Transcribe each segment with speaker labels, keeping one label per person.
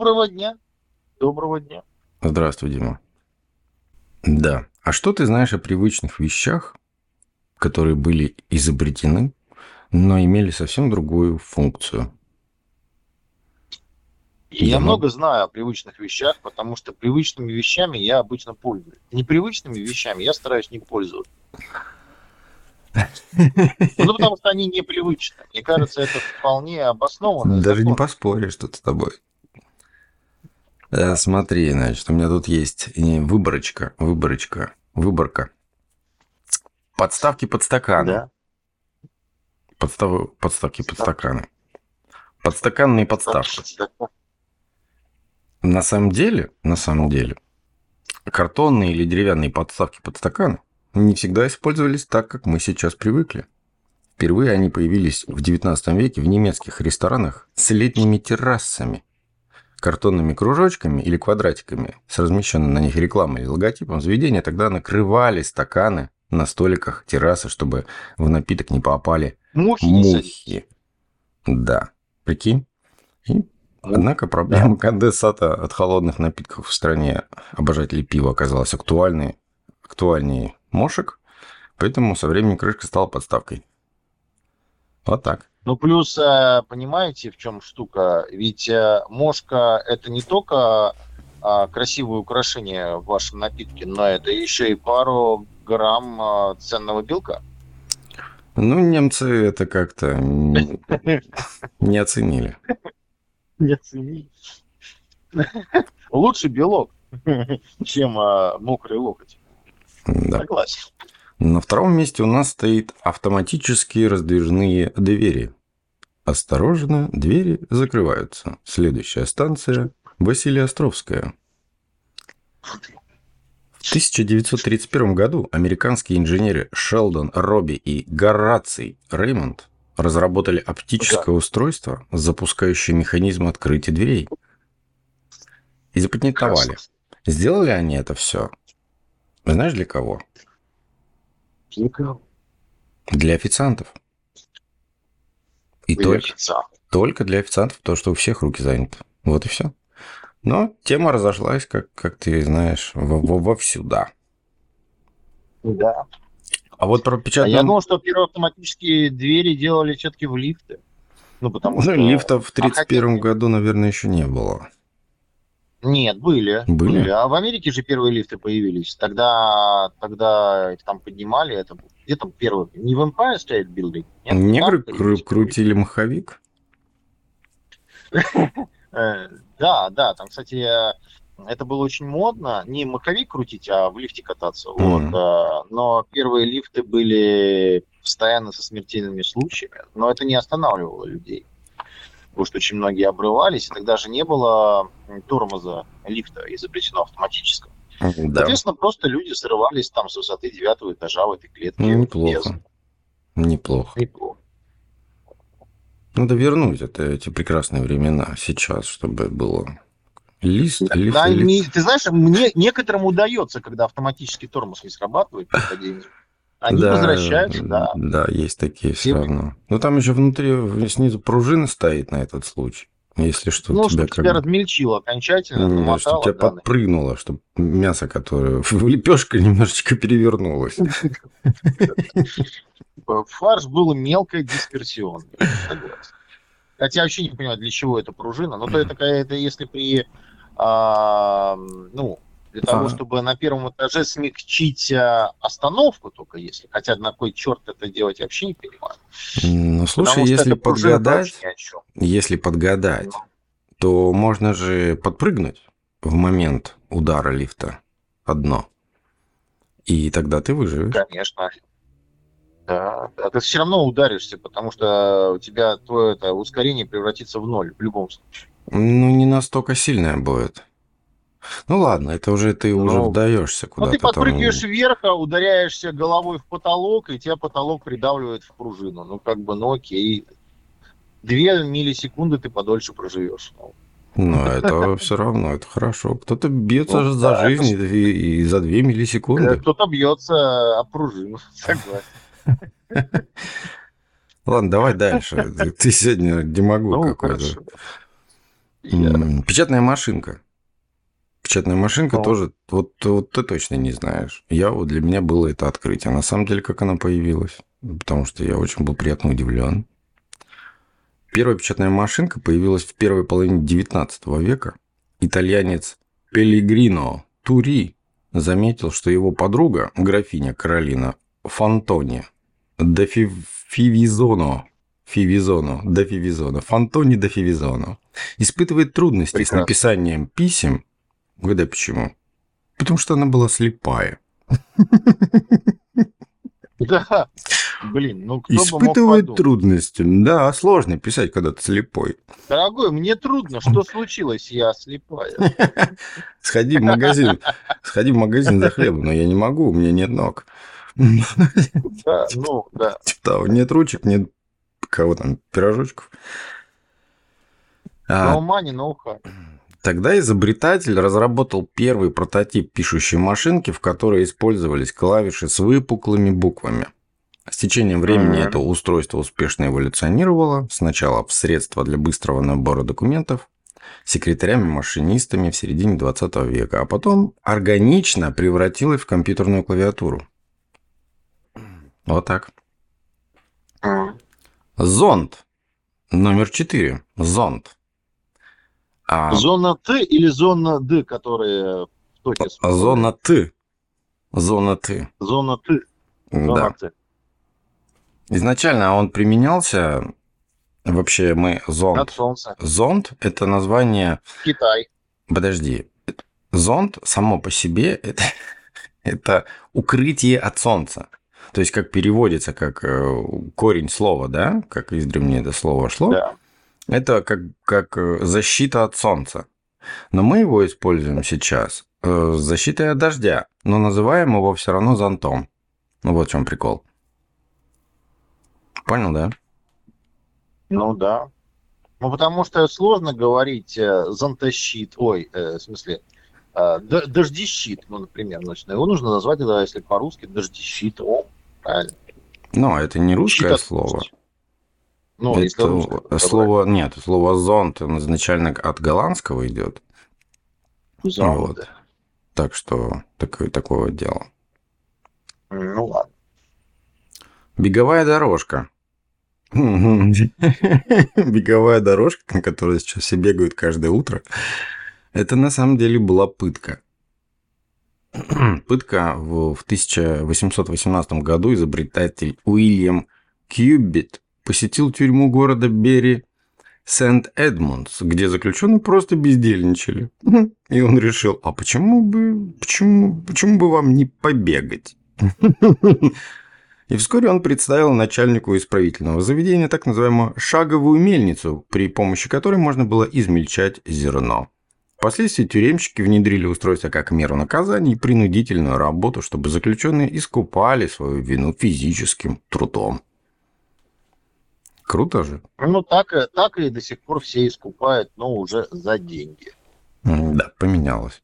Speaker 1: Доброго дня. Доброго дня.
Speaker 2: Здравствуй, Дима. Да. А что ты знаешь о привычных вещах, которые были изобретены, но имели совсем другую функцию?
Speaker 1: Я
Speaker 2: Я
Speaker 1: много знаю о привычных вещах, потому что привычными вещами я обычно пользуюсь. Непривычными вещами я стараюсь не пользоваться. Ну, потому что они непривычны. Мне кажется, это вполне обоснованно.
Speaker 2: Даже не поспоришь тут с тобой. Смотри, значит, у меня тут есть э, выборочка, выборочка, выборка. Подставки под стаканы.
Speaker 1: Да.
Speaker 2: Подстав- Подставки под стаканы. Подстаканные подставки. На самом деле, на самом деле, картонные или деревянные подставки под стаканы не всегда использовались так, как мы сейчас привыкли. Впервые они появились в 19 веке в немецких ресторанах с летними террасами, картонными кружочками или квадратиками с размещенной на них рекламой или логотипом заведения. Тогда накрывали стаканы на столиках террасы, чтобы в напиток не попали
Speaker 1: Мухи
Speaker 2: мухи. Да, прикинь. И Однако проблема конденсата от холодных напитков в стране обожателей пива оказалась актуальной, актуальнее мошек, поэтому со временем крышка стала подставкой. Вот так.
Speaker 1: Ну, плюс, э, понимаете, в чем штука? Ведь э, мошка – это не только а, красивое украшение в вашем напитке, но это еще и пару грамм а, ценного белка.
Speaker 2: Ну, немцы это как-то не оценили.
Speaker 1: Не оценили. Лучше белок, чем мокрый локоть.
Speaker 2: Да.
Speaker 1: Согласен.
Speaker 2: На втором месте у нас стоит автоматические раздвижные двери. Осторожно, двери закрываются. Следующая станция – Василия Островская. В 1931 году американские инженеры Шелдон Робби и Гораций Реймонд разработали оптическое устройство, запускающее механизм открытия дверей. И запатентовали. Сделали они это все. Знаешь для кого? Для официантов. И только,
Speaker 1: официант.
Speaker 2: только для официантов, то, что у всех руки заняты. Вот и все. Но тема разошлась, как, как ты знаешь, во, во, вовсюда.
Speaker 1: Да.
Speaker 2: А вот про
Speaker 1: А
Speaker 2: печатную...
Speaker 1: я думал, что первые автоматические двери делали все-таки в лифты. Ну, потому
Speaker 2: Ну,
Speaker 1: что...
Speaker 2: лифтов в
Speaker 1: А хотя
Speaker 2: 31
Speaker 1: нет.
Speaker 2: году, наверное, еще не было.
Speaker 1: Нет, были.
Speaker 2: Были?
Speaker 1: А в Америке же первые лифты появились. Тогда, тогда их там поднимали. Это где там первый? Не в Empire State Building? Нет,
Speaker 2: Негры
Speaker 1: там
Speaker 2: кру- крутили маховик.
Speaker 1: Э, Да, да. Там, кстати, э, это было очень модно. Не маховик крутить, а в лифте кататься. Вот. Э, Но первые лифты были постоянно со смертельными случаями. Но это не останавливало людей. Потому что очень многие обрывались, и тогда же не было тормоза лифта изобретено автоматического.
Speaker 2: Да.
Speaker 1: Соответственно, просто люди срывались там с высоты девятого этажа в этой клетке.
Speaker 2: Ну, неплохо. Неплохо.
Speaker 1: Без- Неплохо.
Speaker 2: Надо вернуть это, эти прекрасные времена сейчас, чтобы было лист, лифт,
Speaker 1: Да,
Speaker 2: лифт.
Speaker 1: не- ты знаешь, мне некоторым удается, когда автоматический тормоз не срабатывает при падении. Они
Speaker 2: Да,
Speaker 1: возвращаются, да.
Speaker 2: Да, есть такие все
Speaker 1: И-
Speaker 2: равно. Но там еще внутри, снизу пружина стоит на этот случай. Если что,
Speaker 1: Ну,
Speaker 2: тебя
Speaker 1: чтобы тебя
Speaker 2: как бы...
Speaker 1: размельчило окончательно,
Speaker 2: М,
Speaker 1: намотало,
Speaker 2: чтобы тебя
Speaker 1: да, на-
Speaker 2: подпрыгнуло, чтобы мясо, которое лепешка немножечко перевернулось.
Speaker 1: Фарш был мелко дисперсионный. Хотя я вообще не понимаю, для чего эта пружина. Ну, то это, такая- это если при... а, ну, для того,
Speaker 2: А.
Speaker 1: чтобы на первом этаже смягчить а, остановку только если. Хотя на кой черт это делать, я вообще не понимаю.
Speaker 2: Ну, слушай, если подгадать, если подгадать, то можно же подпрыгнуть в момент удара лифта одно. И тогда ты выживешь.
Speaker 1: Конечно. Да, да, ты все равно ударишься, потому что у тебя твое это, ускорение превратится в ноль в любом случае.
Speaker 2: Ну, не настолько сильная будет. Ну ладно, это уже ты уже
Speaker 1: Ну,
Speaker 2: вдаешься
Speaker 1: Ну,
Speaker 2: куда-то
Speaker 1: ты
Speaker 2: там.
Speaker 1: подпрыгиваешь вверх, а ударяешься головой в потолок, и тебя потолок придавливает в пружину. Ну, как бы, ну окей. Две миллисекунды ты подольше проживешь. Ну,
Speaker 2: Но это все равно, это хорошо. Кто-то бьется
Speaker 1: Ну,
Speaker 2: за
Speaker 1: да,
Speaker 2: жизнь и, и за 2
Speaker 1: э,
Speaker 2: миллисекунды.
Speaker 1: Кто-то бьется об пружину, согласен.
Speaker 2: Ладно, давай дальше. Ты сегодня демагог
Speaker 1: Ну,
Speaker 2: какой-то. Я... Печатная машинка. Печатная машинка О. тоже, вот, вот ты точно не знаешь. Я вот для меня было это открытие. На самом деле, как она появилась. Потому что я очень был приятно удивлен. Первая печатная машинка появилась в первой половине 19 века. Итальянец Пелигрино Тури заметил, что его подруга, графиня Каролина Фантони, де Фивизоно, Фивизоно, де Фивизоно, Фантони де Фивизоно, испытывает трудности Прекрасно. с написанием писем. Угадай почему? Потому что она была слепая.
Speaker 1: Да, блин, ну кто
Speaker 2: Испытывает бы мог трудности. Да, сложно писать, когда ты слепой.
Speaker 1: Дорогой, мне трудно. Что случилось? Я слепая.
Speaker 2: Сходи в магазин. Сходи в магазин за хлебом, но я не могу, у меня нет ног.
Speaker 1: Да, ну, да.
Speaker 2: Типа нет ручек, нет кого там, пирожочков.
Speaker 1: No money, no heart.
Speaker 2: Тогда изобретатель разработал первый прототип пишущей машинки, в которой использовались клавиши с выпуклыми буквами. С течением времени mm-hmm. это устройство успешно эволюционировало, сначала в средства для быстрого набора документов, секретарями-машинистами в середине 20 века, а потом органично превратилось в компьютерную клавиатуру. Вот так. Зонд. Номер 4. Зонд.
Speaker 1: А... Зона Т или зона Д, которая в токе?
Speaker 2: Зона Т. Зона Т.
Speaker 1: Зона Т. Зона
Speaker 2: да. Т. Изначально он применялся, вообще мы зонд. От
Speaker 1: солнца.
Speaker 2: Зонд – это название...
Speaker 1: Китай.
Speaker 2: Подожди. Зонд само по себе это, это укрытие от солнца. То есть, как переводится, как э, корень слова, да? Как издревле это слово шло. Да. Это как, как э, защита от солнца. Но мы его используем сейчас э, с защитой от дождя, но называем его все равно зонтом. Ну вот в чем прикол. Понял, да?
Speaker 1: Ну да. Ну потому что сложно говорить э, зонтощит, ой, э, в смысле, э, дождещит, ну, например, значит, его нужно назвать, да, если по-русски, дождещит, о, правильно.
Speaker 2: Ну, это не русское Щит слово. Ну, это если слово, нет, слово зонт изначально от голландского идет. Зонт. Вот. Так что такое, такое дело.
Speaker 1: Ну ладно.
Speaker 2: Беговая дорожка. Беговая дорожка, на которой сейчас все бегают каждое утро, это на самом деле была пытка. Пытка в 1818 году изобретатель Уильям Кьюбит посетил тюрьму города Бери Сент-Эдмундс, где заключенные просто бездельничали. И он решил, а почему бы, почему, почему бы вам не побегать? И вскоре он представил начальнику исправительного заведения так называемую шаговую мельницу, при помощи которой можно было измельчать зерно. Впоследствии тюремщики внедрили устройство как меру наказания и принудительную работу, чтобы заключенные искупали свою вину физическим трудом. Круто же.
Speaker 1: Ну, так, так и до сих пор все искупают, но уже за деньги.
Speaker 2: Да, поменялось.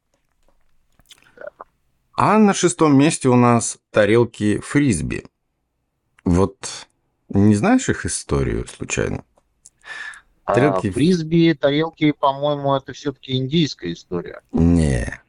Speaker 2: А на шестом месте у нас тарелки фрисби. Вот не знаешь их историю случайно?
Speaker 1: А тарелки... А, фрисби, тарелки, по-моему, это все-таки индийская история.
Speaker 2: Не.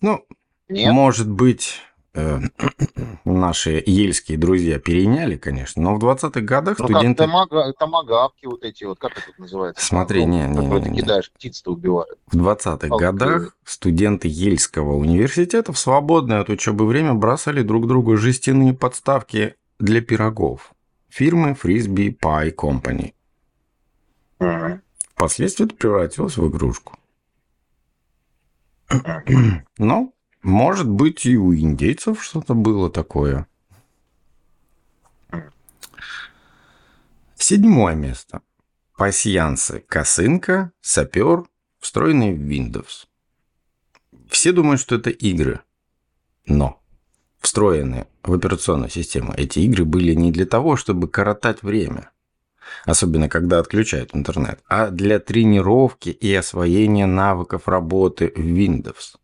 Speaker 2: Ну, Нет? может быть, Э, наши ельские друзья переняли, конечно, но в 20-х годах ну, студенты...
Speaker 1: Как томагавки вот эти вот, как это называется?
Speaker 2: Смотри, не, не, не,
Speaker 1: не. кидаешь, птиц-то убивают.
Speaker 2: В 20-х годах студенты Ельского университета в свободное от учебы время бросали друг другу жестяные подставки для пирогов фирмы Frisbee Pie Company. Угу. Впоследствии это превратилось в игрушку. Но может быть, и у индейцев что-то было такое. Седьмое место. Пассиансы, косынка, сапер, встроенные в Windows. Все думают, что это игры. Но встроенные в операционную систему эти игры были не для того, чтобы коротать время, особенно когда отключают интернет, а для тренировки и освоения навыков работы в Windows.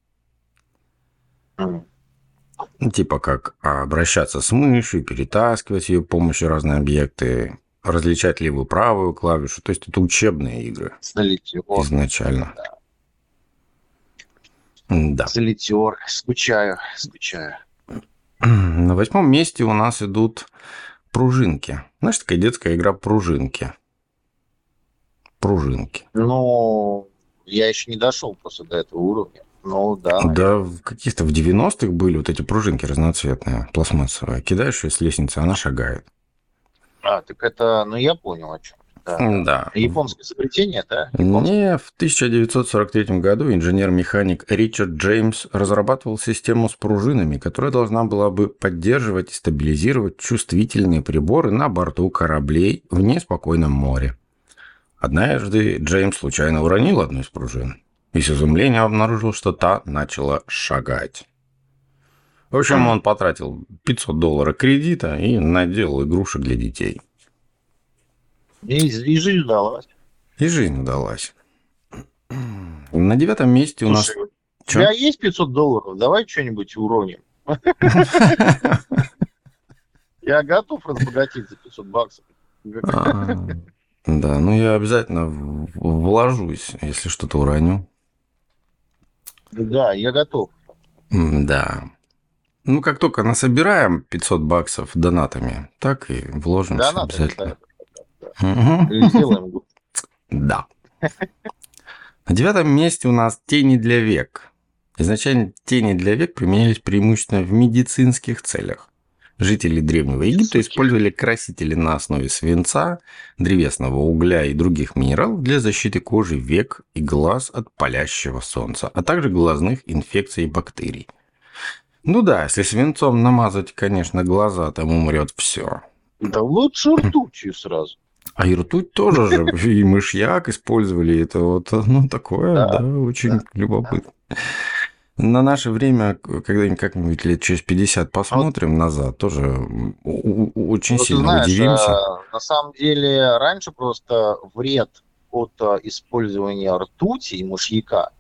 Speaker 2: Типа как обращаться с мышью, перетаскивать ее помощью разные объекты, различать левую-правую клавишу. То есть это учебные игры.
Speaker 1: Солитер.
Speaker 2: Изначально.
Speaker 1: Да. Солитер. Скучаю, скучаю.
Speaker 2: На восьмом месте у нас идут пружинки. Знаешь, такая детская игра пружинки. Пружинки.
Speaker 1: Ну, я еще не дошел просто до этого уровня. Ну, да.
Speaker 2: Да, в каких-то в 90-х были вот эти пружинки разноцветные, пластмассовые. Кидаешь ее с лестницы, она шагает.
Speaker 1: А, так это, ну, я понял о чем.
Speaker 2: Да. да.
Speaker 1: Японское изобретение, да?
Speaker 2: Японское. Не, в 1943 году инженер-механик Ричард Джеймс разрабатывал систему с пружинами, которая должна была бы поддерживать и стабилизировать чувствительные приборы на борту кораблей в неспокойном море. Однажды Джеймс случайно уронил одну из пружин и с изумлением обнаружил, что та начала шагать. В общем, он потратил 500 долларов кредита и наделал игрушек для детей.
Speaker 1: И, и жизнь удалась.
Speaker 2: И жизнь удалась. На девятом месте у нас...
Speaker 1: у тебя есть 500 долларов? Давай что-нибудь уроним. Я готов разбогатеть за 500 баксов. А,
Speaker 2: да, ну я обязательно вложусь, если что-то уроню.
Speaker 1: Да, я готов.
Speaker 2: Да. Ну, как только насобираем 500 баксов донатами, так и вложимся Донаты, обязательно. Да. Сделаем. Да. На девятом месте у нас тени для век. Изначально тени для век применялись преимущественно в медицинских целях. Жители Древнего Египта использовали красители на основе свинца, древесного угля и других минералов для защиты кожи век и глаз от палящего солнца, а также глазных инфекций и бактерий. Ну да, если свинцом намазать, конечно, глаза, там умрет все.
Speaker 1: Да лучше ртутью сразу.
Speaker 2: А и ртуть тоже же, и мышьяк использовали, это вот, ну, такое, да, очень любопытно. На наше время, когда-нибудь как-нибудь лет через 50 посмотрим вот. назад, тоже очень вот сильно знаешь, удивимся.
Speaker 1: А, на самом деле, раньше просто вред от а, использования ртути и мышьяка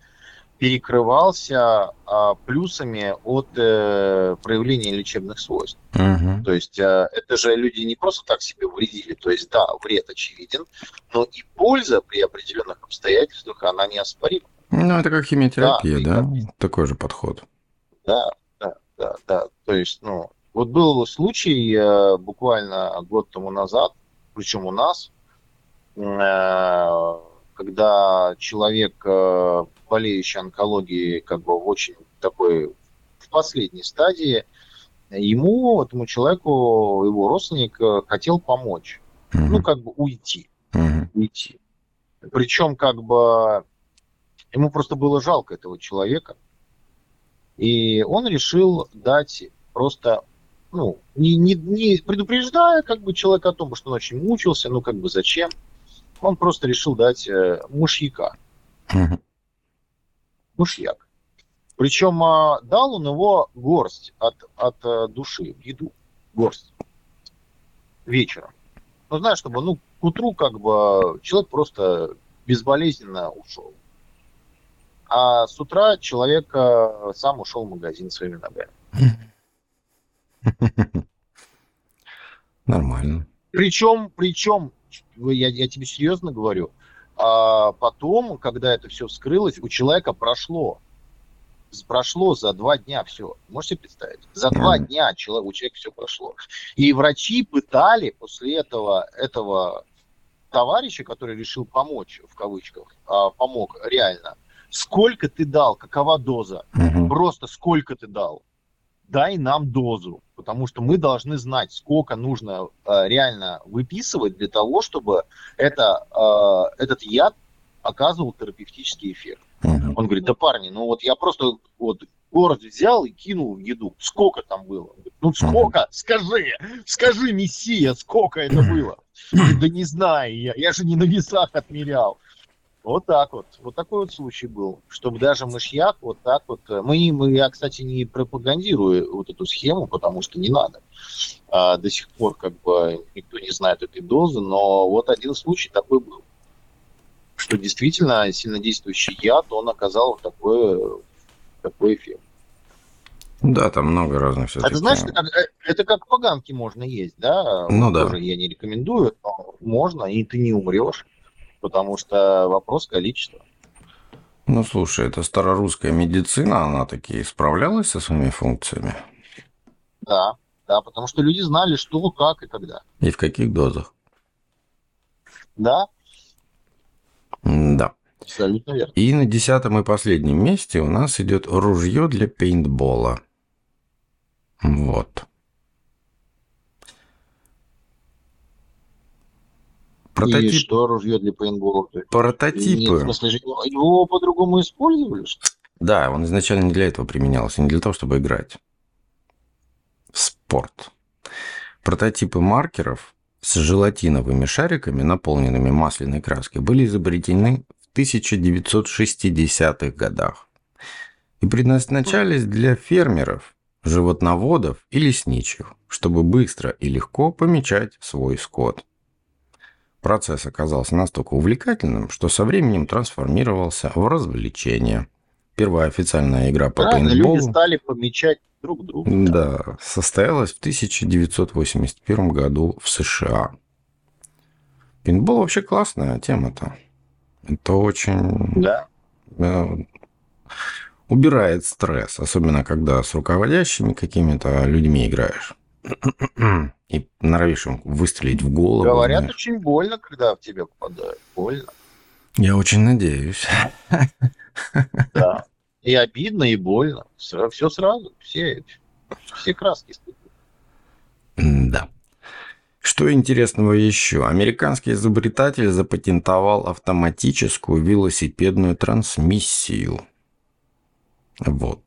Speaker 1: перекрывался а, плюсами от э, проявления лечебных свойств. Угу. То есть а, это же люди не просто так себе вредили. То есть да, вред очевиден, но и польза при определенных обстоятельствах, она неоспорима.
Speaker 2: Ну, это как химиотерапия, да? да? Такой же подход.
Speaker 1: Да, да, да, да. То есть, ну, вот был случай э, буквально год тому назад, причем у нас, э, когда человек, э, болеющий онкологией, как бы в очень такой в последней стадии, ему, этому человеку, его родственник хотел помочь. Угу. Ну, как бы уйти. Угу. Уйти. Причем, как бы Ему просто было жалко этого человека. И он решил дать просто, ну, не, не, не предупреждая как бы человека о том, что он очень мучился, ну, как бы зачем. Он просто решил дать э, мышьяка. Мышьяк. Причем э, дал он его горсть от, от э, души, еду. Горсть. Вечером. Ну, знаешь, чтобы, ну, к утру как бы человек просто безболезненно ушел. А с утра человек э, сам ушел в магазин своими ногами.
Speaker 2: Нормально.
Speaker 1: Причем, причем, я, я тебе серьезно говорю, а потом, когда это все вскрылось, у человека прошло, прошло за два дня все. Можете представить? За два дня человек, у человека все прошло. И врачи пытали после этого, этого товарища, который решил помочь, в кавычках, а, помог реально, сколько ты дал, какова доза, угу. просто сколько ты дал. Дай нам дозу, потому что мы должны знать, сколько нужно э, реально выписывать для того, чтобы это, э, этот яд оказывал терапевтический эффект. Угу. Он говорит, да парни, ну вот я просто вот город взял и кинул в еду. Сколько там было? ну сколько? Скажи, скажи, мессия, сколько это было? да не знаю, я, я же не на весах отмерял. Вот так вот. Вот такой вот случай был. Чтобы даже мышьяк вот так вот... Э, мы, мы я, кстати, не пропагандирую вот эту схему, потому что не надо. А, до сих пор как бы никто не знает этой дозы, но вот один случай такой был. Что действительно сильнодействующий яд, он оказал такой, такой эффект.
Speaker 2: Да, там много разных
Speaker 1: все. А ты знаешь, это как, э, это как поганки можно есть, да?
Speaker 2: Ну да.
Speaker 1: Тоже я не рекомендую, но можно, и ты не умрешь, потому что вопрос количества.
Speaker 2: Ну, слушай, это старорусская медицина, она таки справлялась со своими функциями?
Speaker 1: Да, да, потому что люди знали, что, как и когда.
Speaker 2: И в каких дозах?
Speaker 1: Да.
Speaker 2: Да.
Speaker 1: Абсолютно верно.
Speaker 2: И на десятом и последнем месте у нас идет ружье для пейнтбола. Вот.
Speaker 1: Прототип... И что ружье для пейнтбола?
Speaker 2: Прототипы. Нет,
Speaker 1: в смысле, его по-другому использовали?
Speaker 2: Да, он изначально не для этого применялся, не для того, чтобы играть в спорт. Прототипы маркеров с желатиновыми шариками, наполненными масляной краской, были изобретены в 1960-х годах и предназначались для фермеров, животноводов и лесничьих, чтобы быстро и легко помечать свой скот. Процесс оказался настолько увлекательным, что со временем трансформировался в развлечение. Первая официальная игра по
Speaker 1: Правильно, пейнтболу... люди стали помечать друг друга.
Speaker 2: Да, состоялась в 1981 году в США. Пейнтбол вообще классная тема-то. Это очень...
Speaker 1: Да.
Speaker 2: Э, убирает стресс, особенно когда с руководящими какими-то людьми играешь. И норовишь им выстрелить в голову.
Speaker 1: Говорят, знаешь. очень больно, когда в тебя попадают. Больно.
Speaker 2: Я очень надеюсь.
Speaker 1: Да. И обидно, и больно. Все сразу. Все, все краски.
Speaker 2: Да. Что интересного еще? Американский изобретатель запатентовал автоматическую велосипедную трансмиссию. Вот.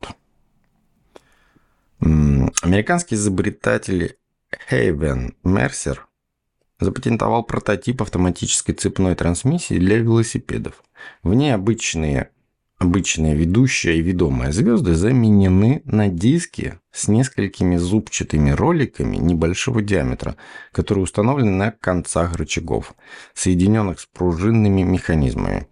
Speaker 2: Американский изобретатель Хейвен Мерсер запатентовал прототип автоматической цепной трансмиссии для велосипедов. В ней обычные, обычные ведущие и ведомые звезды заменены на диски с несколькими зубчатыми роликами небольшого диаметра, которые установлены на концах рычагов, соединенных с пружинными механизмами.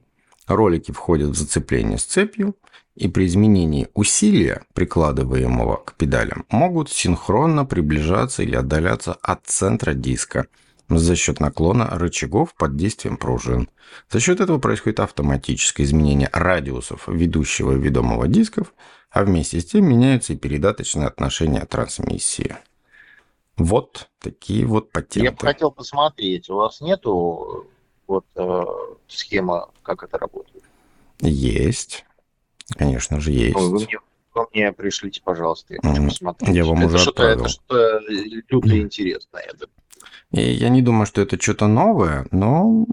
Speaker 2: Ролики входят в зацепление с цепью, и при изменении усилия, прикладываемого к педалям, могут синхронно приближаться или отдаляться от центра диска за счет наклона рычагов под действием пружин. За счет этого происходит автоматическое изменение радиусов ведущего и ведомого дисков, а вместе с тем меняются и передаточные отношения трансмиссии. Вот такие вот патенты.
Speaker 1: Я бы хотел посмотреть, у вас нету вот э, схема, как это работает?
Speaker 2: Есть. Конечно же, есть. Вы
Speaker 1: мне, вы мне пришлите, пожалуйста, я хочу
Speaker 2: посмотреть. Я вам это уже что отправил. Это
Speaker 1: что-то люто интересное.
Speaker 2: И я не думаю, что это что-то новое, но...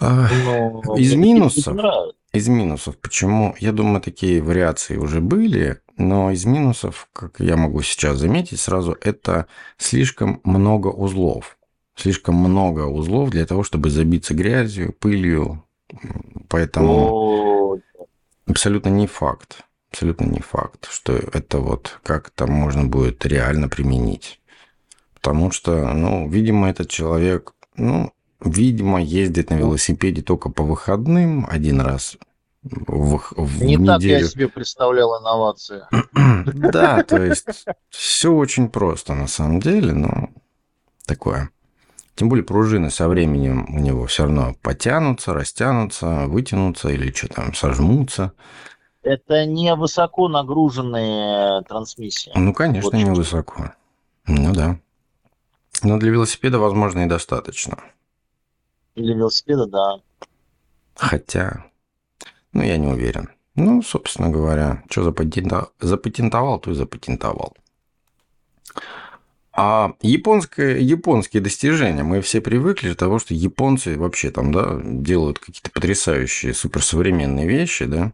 Speaker 2: но из минусов... Из минусов. Почему? Я думаю, такие вариации уже были, но из минусов, как я могу сейчас заметить сразу, это слишком много узлов. Слишком много узлов для того, чтобы забиться грязью, пылью. Поэтому абсолютно не факт. Абсолютно не факт, что это вот как-то можно будет реально применить. Потому что, ну, видимо, этот человек, ну, видимо, ездит на велосипеде только по выходным один раз в, в
Speaker 1: Не
Speaker 2: неделю.
Speaker 1: так я себе представлял инновации.
Speaker 2: Да, то есть все очень просто на самом деле, но такое. Тем более пружины со временем у него все равно потянутся, растянутся, вытянутся или что там, сожмутся.
Speaker 1: Это не высоко нагруженные трансмиссии.
Speaker 2: Ну, конечно, вот не что. высоко. Ну да. Но для велосипеда, возможно, и достаточно.
Speaker 1: Для велосипеда, да.
Speaker 2: Хотя, ну, я не уверен. Ну, собственно говоря, что запатентовал, запатентовал то и запатентовал. А японское, японские достижения, мы все привыкли к тому, что японцы вообще там, да, делают какие-то потрясающие суперсовременные вещи, да.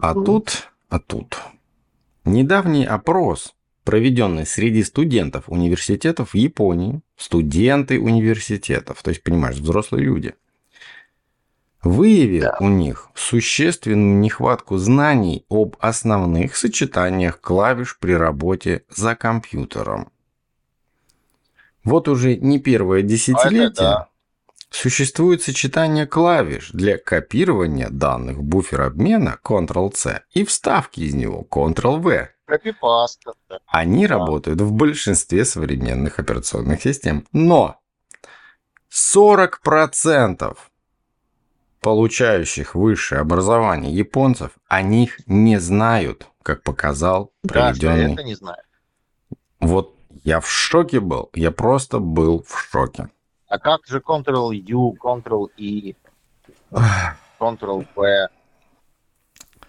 Speaker 2: А тут, а тут. Недавний опрос, проведенный среди студентов университетов в Японии, студенты университетов, то есть, понимаешь, взрослые люди – выявил да. у них существенную нехватку знаний об основных сочетаниях клавиш при работе за компьютером. Вот уже не первое десятилетие, да. Существует сочетание клавиш для копирования данных в буфер обмена Ctrl-C и вставки из него Ctrl-V.
Speaker 1: Копипаста. да.
Speaker 2: Они
Speaker 1: Да.
Speaker 2: работают в большинстве современных операционных систем. Но 40% получающих высшее образование японцев о них не знают, как показал проведенный.
Speaker 1: это не знаю.
Speaker 2: Вот я в шоке был. Я просто был в шоке.
Speaker 1: А как же Ctrl-U, Ctrl-E, Ctrl-P,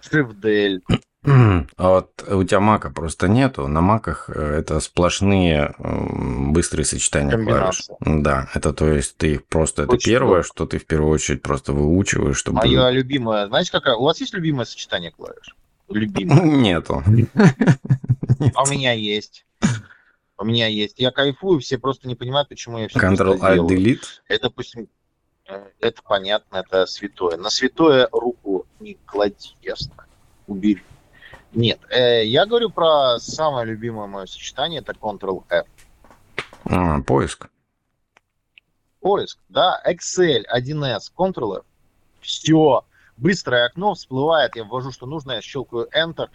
Speaker 1: Shift-Del?
Speaker 2: А вот у тебя мака просто нету. На маках э, это сплошные быстрые сочетания клавиш. Да, это то есть ты просто... Это
Speaker 1: Очень
Speaker 2: первое,
Speaker 1: здорово.
Speaker 2: что ты в первую очередь просто выучиваешь, чтобы...
Speaker 1: Мое любимое, знаете, какая? У вас есть любимое сочетание клавиш? Любимое.
Speaker 2: Нету.
Speaker 1: А у меня есть. У меня есть. Я кайфую, все просто не понимают, почему я все
Speaker 2: Ctrl-Alt-Delete.
Speaker 1: Это, допустим, э, это понятно, это святое. На святое руку не клади, ясно? Убери. Нет, э, я говорю про самое любимое мое сочетание, это Ctrl-F.
Speaker 2: А, поиск.
Speaker 1: Поиск, да, Excel, 1С, Ctrl-F. Все. Быстрое окно всплывает, я ввожу, что нужно, я щелкаю Enter.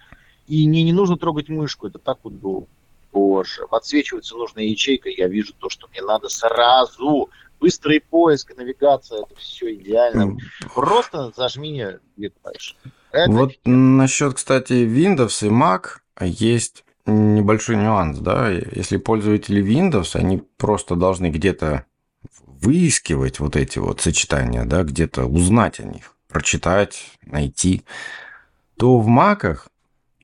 Speaker 1: И мне не нужно трогать мышку, это так удобно. Боже, подсвечивается нужная ячейка, я вижу то, что мне надо сразу. Быстрый поиск, навигация, это все идеально. Просто зажми две клавиши. Это
Speaker 2: Вот насчет, кстати, Windows и Mac есть небольшой нюанс, да. Если пользователи Windows, они просто должны где-то выискивать вот эти вот сочетания, да, где-то узнать о них, прочитать, найти, то в Маках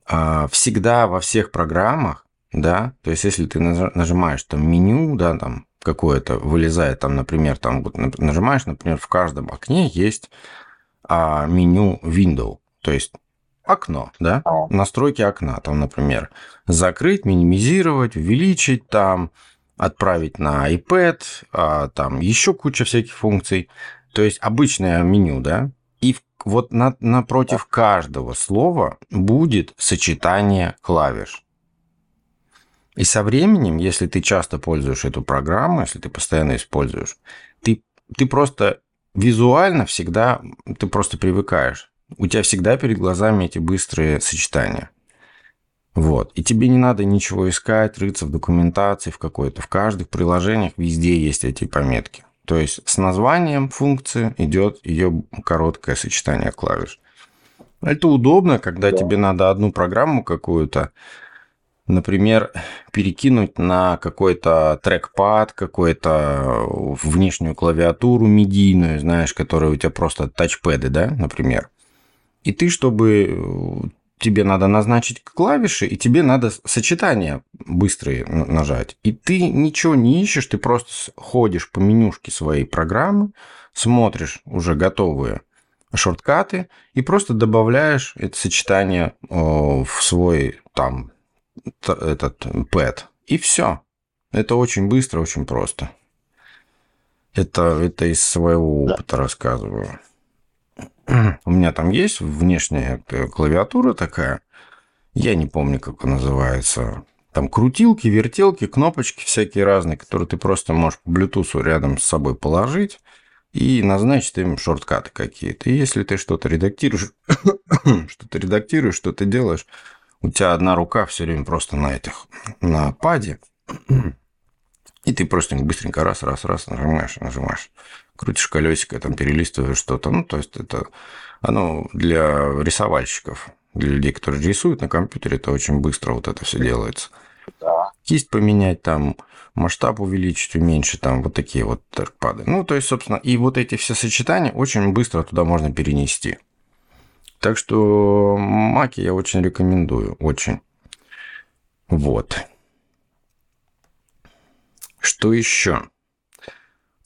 Speaker 2: а, всегда во всех программах, да, то есть если ты нажимаешь там меню, да, там какое-то вылезает, там, например, там вот нажимаешь, например, в каждом окне есть а, меню Window, то есть окно, да, настройки окна, там, например, закрыть, минимизировать, увеличить, там, отправить на iPad, а, там еще куча всяких функций. То есть обычное меню, да, и вот на- напротив каждого слова будет сочетание клавиш. И со временем, если ты часто пользуешь эту программу, если ты постоянно используешь, ты, ты просто визуально всегда, ты просто привыкаешь. У тебя всегда перед глазами эти быстрые сочетания. Вот. И тебе не надо ничего искать, рыться в документации в какой-то. В каждых приложениях везде есть эти пометки. То есть с названием функции идет ее короткое сочетание клавиш. Это удобно, когда
Speaker 1: Да.
Speaker 2: тебе надо одну программу какую-то, например, перекинуть на какой-то трекпад, какую-то внешнюю клавиатуру медийную, знаешь, которая у тебя просто тачпэды, да, например. И ты, чтобы э, тебе надо назначить клавиши, и тебе надо сочетания быстрые нажать. И ты ничего не ищешь, ты просто ходишь по менюшке своей программы, смотришь уже готовые шорткаты и просто добавляешь это сочетание о, в свой там этот пэд. И все. Это очень быстро, очень просто. Это, это из своего
Speaker 1: Да.
Speaker 2: опыта рассказываю. У меня там есть внешняя клавиатура такая. Я не помню, как она называется. Там крутилки, вертелки, кнопочки всякие разные, которые ты просто можешь по Bluetooth рядом с собой положить и назначить им шорткаты какие-то. И если ты что-то редактируешь, что-то редактируешь, что-то делаешь, у тебя одна рука все время просто на этих, на паде, и ты просто быстренько раз, раз, раз нажимаешь, нажимаешь. Крутишь колесико, там перелистываешь что-то. Ну, то есть это оно для рисовальщиков, для людей, которые рисуют на компьютере, это очень быстро вот это все делается.
Speaker 1: Да.
Speaker 2: Кисть поменять, там, масштаб увеличить, уменьшить, там, вот такие вот трекпады. Ну, то есть, собственно, и вот эти все сочетания очень быстро туда можно перенести. Так что маки я очень рекомендую, очень. Вот. Что еще?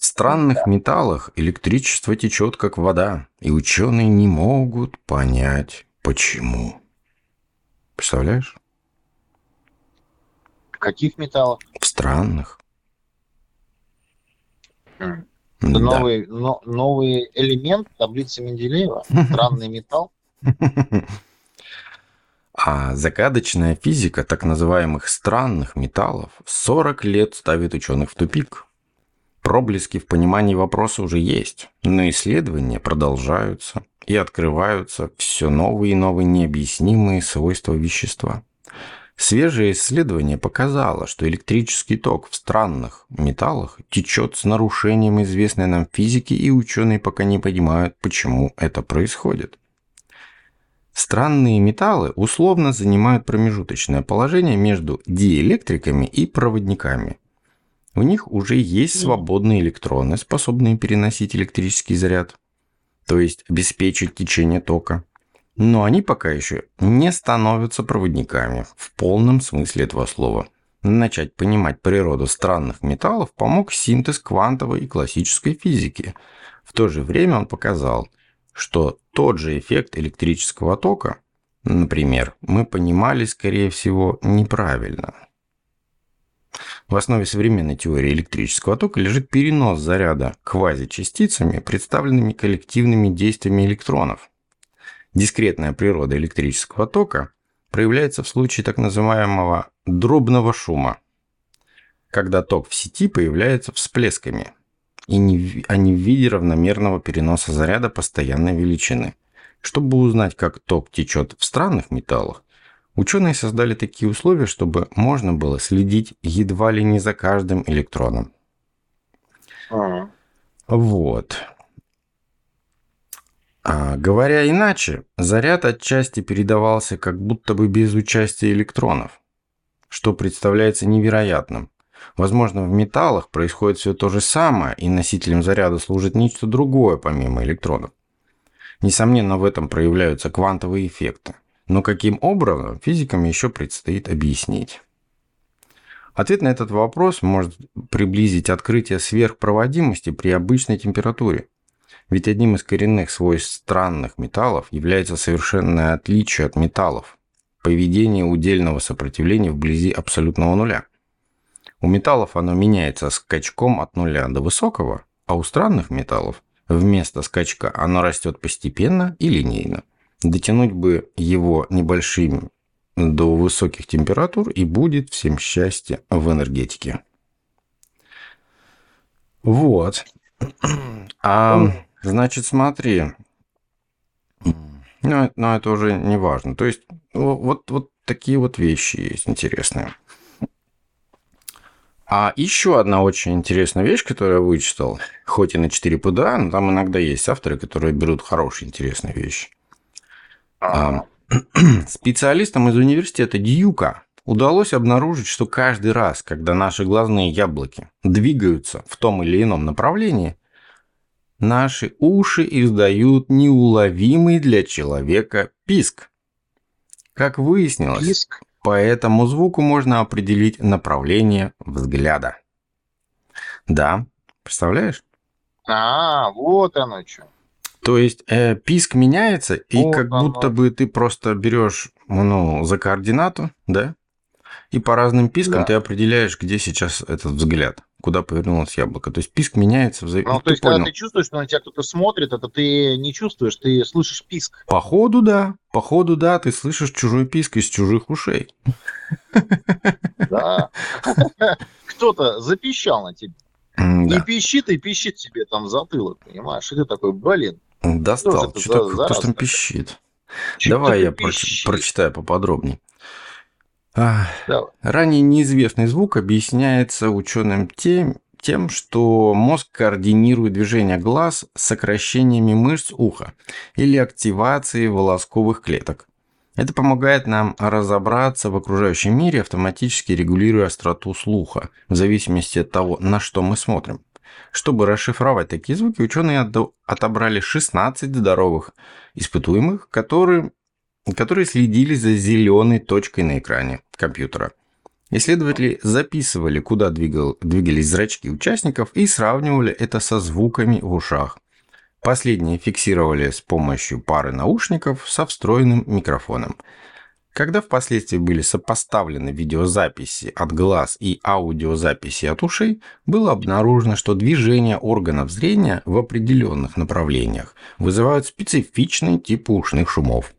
Speaker 2: В странных металлах электричество течет как вода, и ученые не могут понять, почему. Представляешь?
Speaker 1: Каких металлов?
Speaker 2: В странных.
Speaker 1: М.
Speaker 2: Да.
Speaker 1: Это новый, но- новый элемент таблицы Менделеева. Странный металл.
Speaker 2: А загадочная физика так называемых странных металлов 40 лет ставит ученых в тупик. Проблески в понимании вопроса уже есть, но исследования продолжаются и открываются все новые и новые необъяснимые свойства вещества. Свежее исследование показало, что электрический ток в странных металлах течет с нарушением известной нам физики, и ученые пока не понимают, почему это происходит. Странные металлы условно занимают промежуточное положение между диэлектриками и проводниками. У них уже есть свободные электроны, способные переносить электрический заряд, то есть обеспечить течение тока но они пока еще не становятся проводниками в полном смысле этого слова. Начать понимать природу странных металлов помог синтез квантовой и классической физики. В то же время он показал, что тот же эффект электрического тока, например, мы понимали, скорее всего, неправильно. В основе современной теории электрического тока лежит перенос заряда квазичастицами, представленными коллективными действиями электронов – Дискретная природа электрического тока проявляется в случае так называемого дробного шума, когда ток в сети появляется всплесками, и не, а не в виде равномерного переноса заряда постоянной величины. Чтобы узнать, как ток течет в странных металлах, ученые создали такие условия, чтобы можно было следить едва ли не за каждым электроном. А. Вот. А, говоря иначе, заряд отчасти передавался как будто бы без участия электронов, что представляется невероятным. Возможно, в металлах происходит все то же самое, и носителем заряда служит нечто другое помимо электронов. Несомненно, в этом проявляются квантовые эффекты. Но каким образом, физикам еще предстоит объяснить. Ответ на этот вопрос может приблизить открытие сверхпроводимости при обычной температуре. Ведь одним из коренных свойств странных металлов является совершенное отличие от металлов – поведение удельного сопротивления вблизи абсолютного нуля. У металлов оно меняется скачком от нуля до высокого, а у странных металлов вместо скачка оно растет постепенно и линейно. Дотянуть бы его небольшим до высоких температур и будет всем счастье в энергетике. Вот. А Значит, смотри. Ну, но это уже не важно. То есть, вот, вот такие вот вещи есть интересные. А еще одна очень интересная вещь, которую я вычитал, хоть и на 4 ПДА, но там иногда есть авторы, которые берут хорошие, интересные вещи. А, специалистам из университета Дьюка удалось обнаружить, что каждый раз, когда наши глазные яблоки двигаются в том или ином направлении, Наши уши издают неуловимый для человека писк. Как выяснилось, писк? по этому звуку можно определить направление взгляда. Да, представляешь?
Speaker 1: А, вот оно что.
Speaker 2: То есть э, писк меняется, и вот как оно. будто бы ты просто берешь ну, за координату, да? И по разным пискам да. ты определяешь, где сейчас этот взгляд куда повернулось яблоко. То есть писк меняется в
Speaker 1: зависимости. Ну, то есть, понял? когда ты чувствуешь, что на тебя кто-то смотрит, это ты не чувствуешь, ты слышишь писк.
Speaker 2: Походу, да. Походу, да, ты слышишь чужой писк из чужих ушей.
Speaker 1: Да. Кто-то запищал на тебя. Не пищит и пищит тебе там затылок, понимаешь? И ты такой, блин.
Speaker 2: Достал. Что там пищит? Давай я прочитаю поподробнее. Ранее неизвестный звук объясняется ученым тем, тем, что мозг координирует движение глаз с сокращениями мышц уха или активацией волосковых клеток. Это помогает нам разобраться в окружающем мире, автоматически регулируя остроту слуха, в зависимости от того, на что мы смотрим. Чтобы расшифровать такие звуки, ученые отобрали 16 здоровых испытуемых, которые которые следили за зеленой точкой на экране компьютера. Исследователи записывали, куда двигал, двигались зрачки участников и сравнивали это со звуками в ушах. Последние фиксировали с помощью пары наушников со встроенным микрофоном. Когда впоследствии были сопоставлены видеозаписи от глаз и аудиозаписи от ушей, было обнаружено, что движение органов зрения в определенных направлениях вызывают специфичный тип ушных шумов.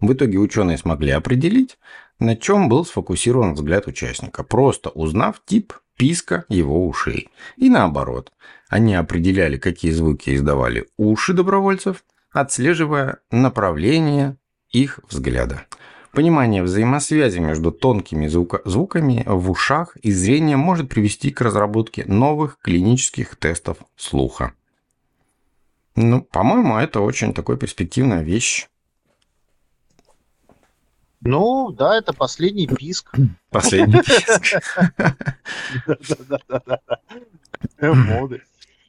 Speaker 2: В итоге ученые смогли определить, на чем был сфокусирован взгляд участника, просто узнав тип писка его ушей. И наоборот, они определяли, какие звуки издавали уши добровольцев, отслеживая направление их взгляда. Понимание взаимосвязи между тонкими звука звуками в ушах и зрением может привести к разработке новых клинических тестов слуха. Ну, по-моему, это очень такой перспективная вещь.
Speaker 1: Ну, да, это последний писк.
Speaker 2: Последний писк.
Speaker 1: Моды.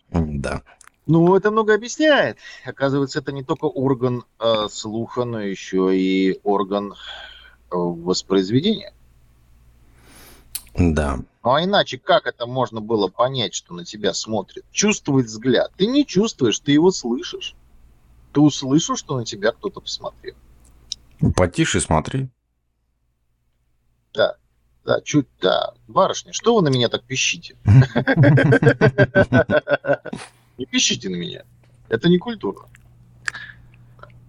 Speaker 2: Да.
Speaker 1: Ну, это много объясняет. Оказывается, это не только орган э, слуха, но еще и орган э, воспроизведения.
Speaker 2: Да.
Speaker 1: Ну а иначе как это можно было понять, что на тебя смотрит? Чувствовать взгляд. Ты не чувствуешь, ты его слышишь. Ты услышал, что на тебя кто-то посмотрел.
Speaker 2: Потише смотри.
Speaker 1: Да, да, чуть, да. Барышня, что вы на меня так пищите? Не пищите на меня. Это не культура.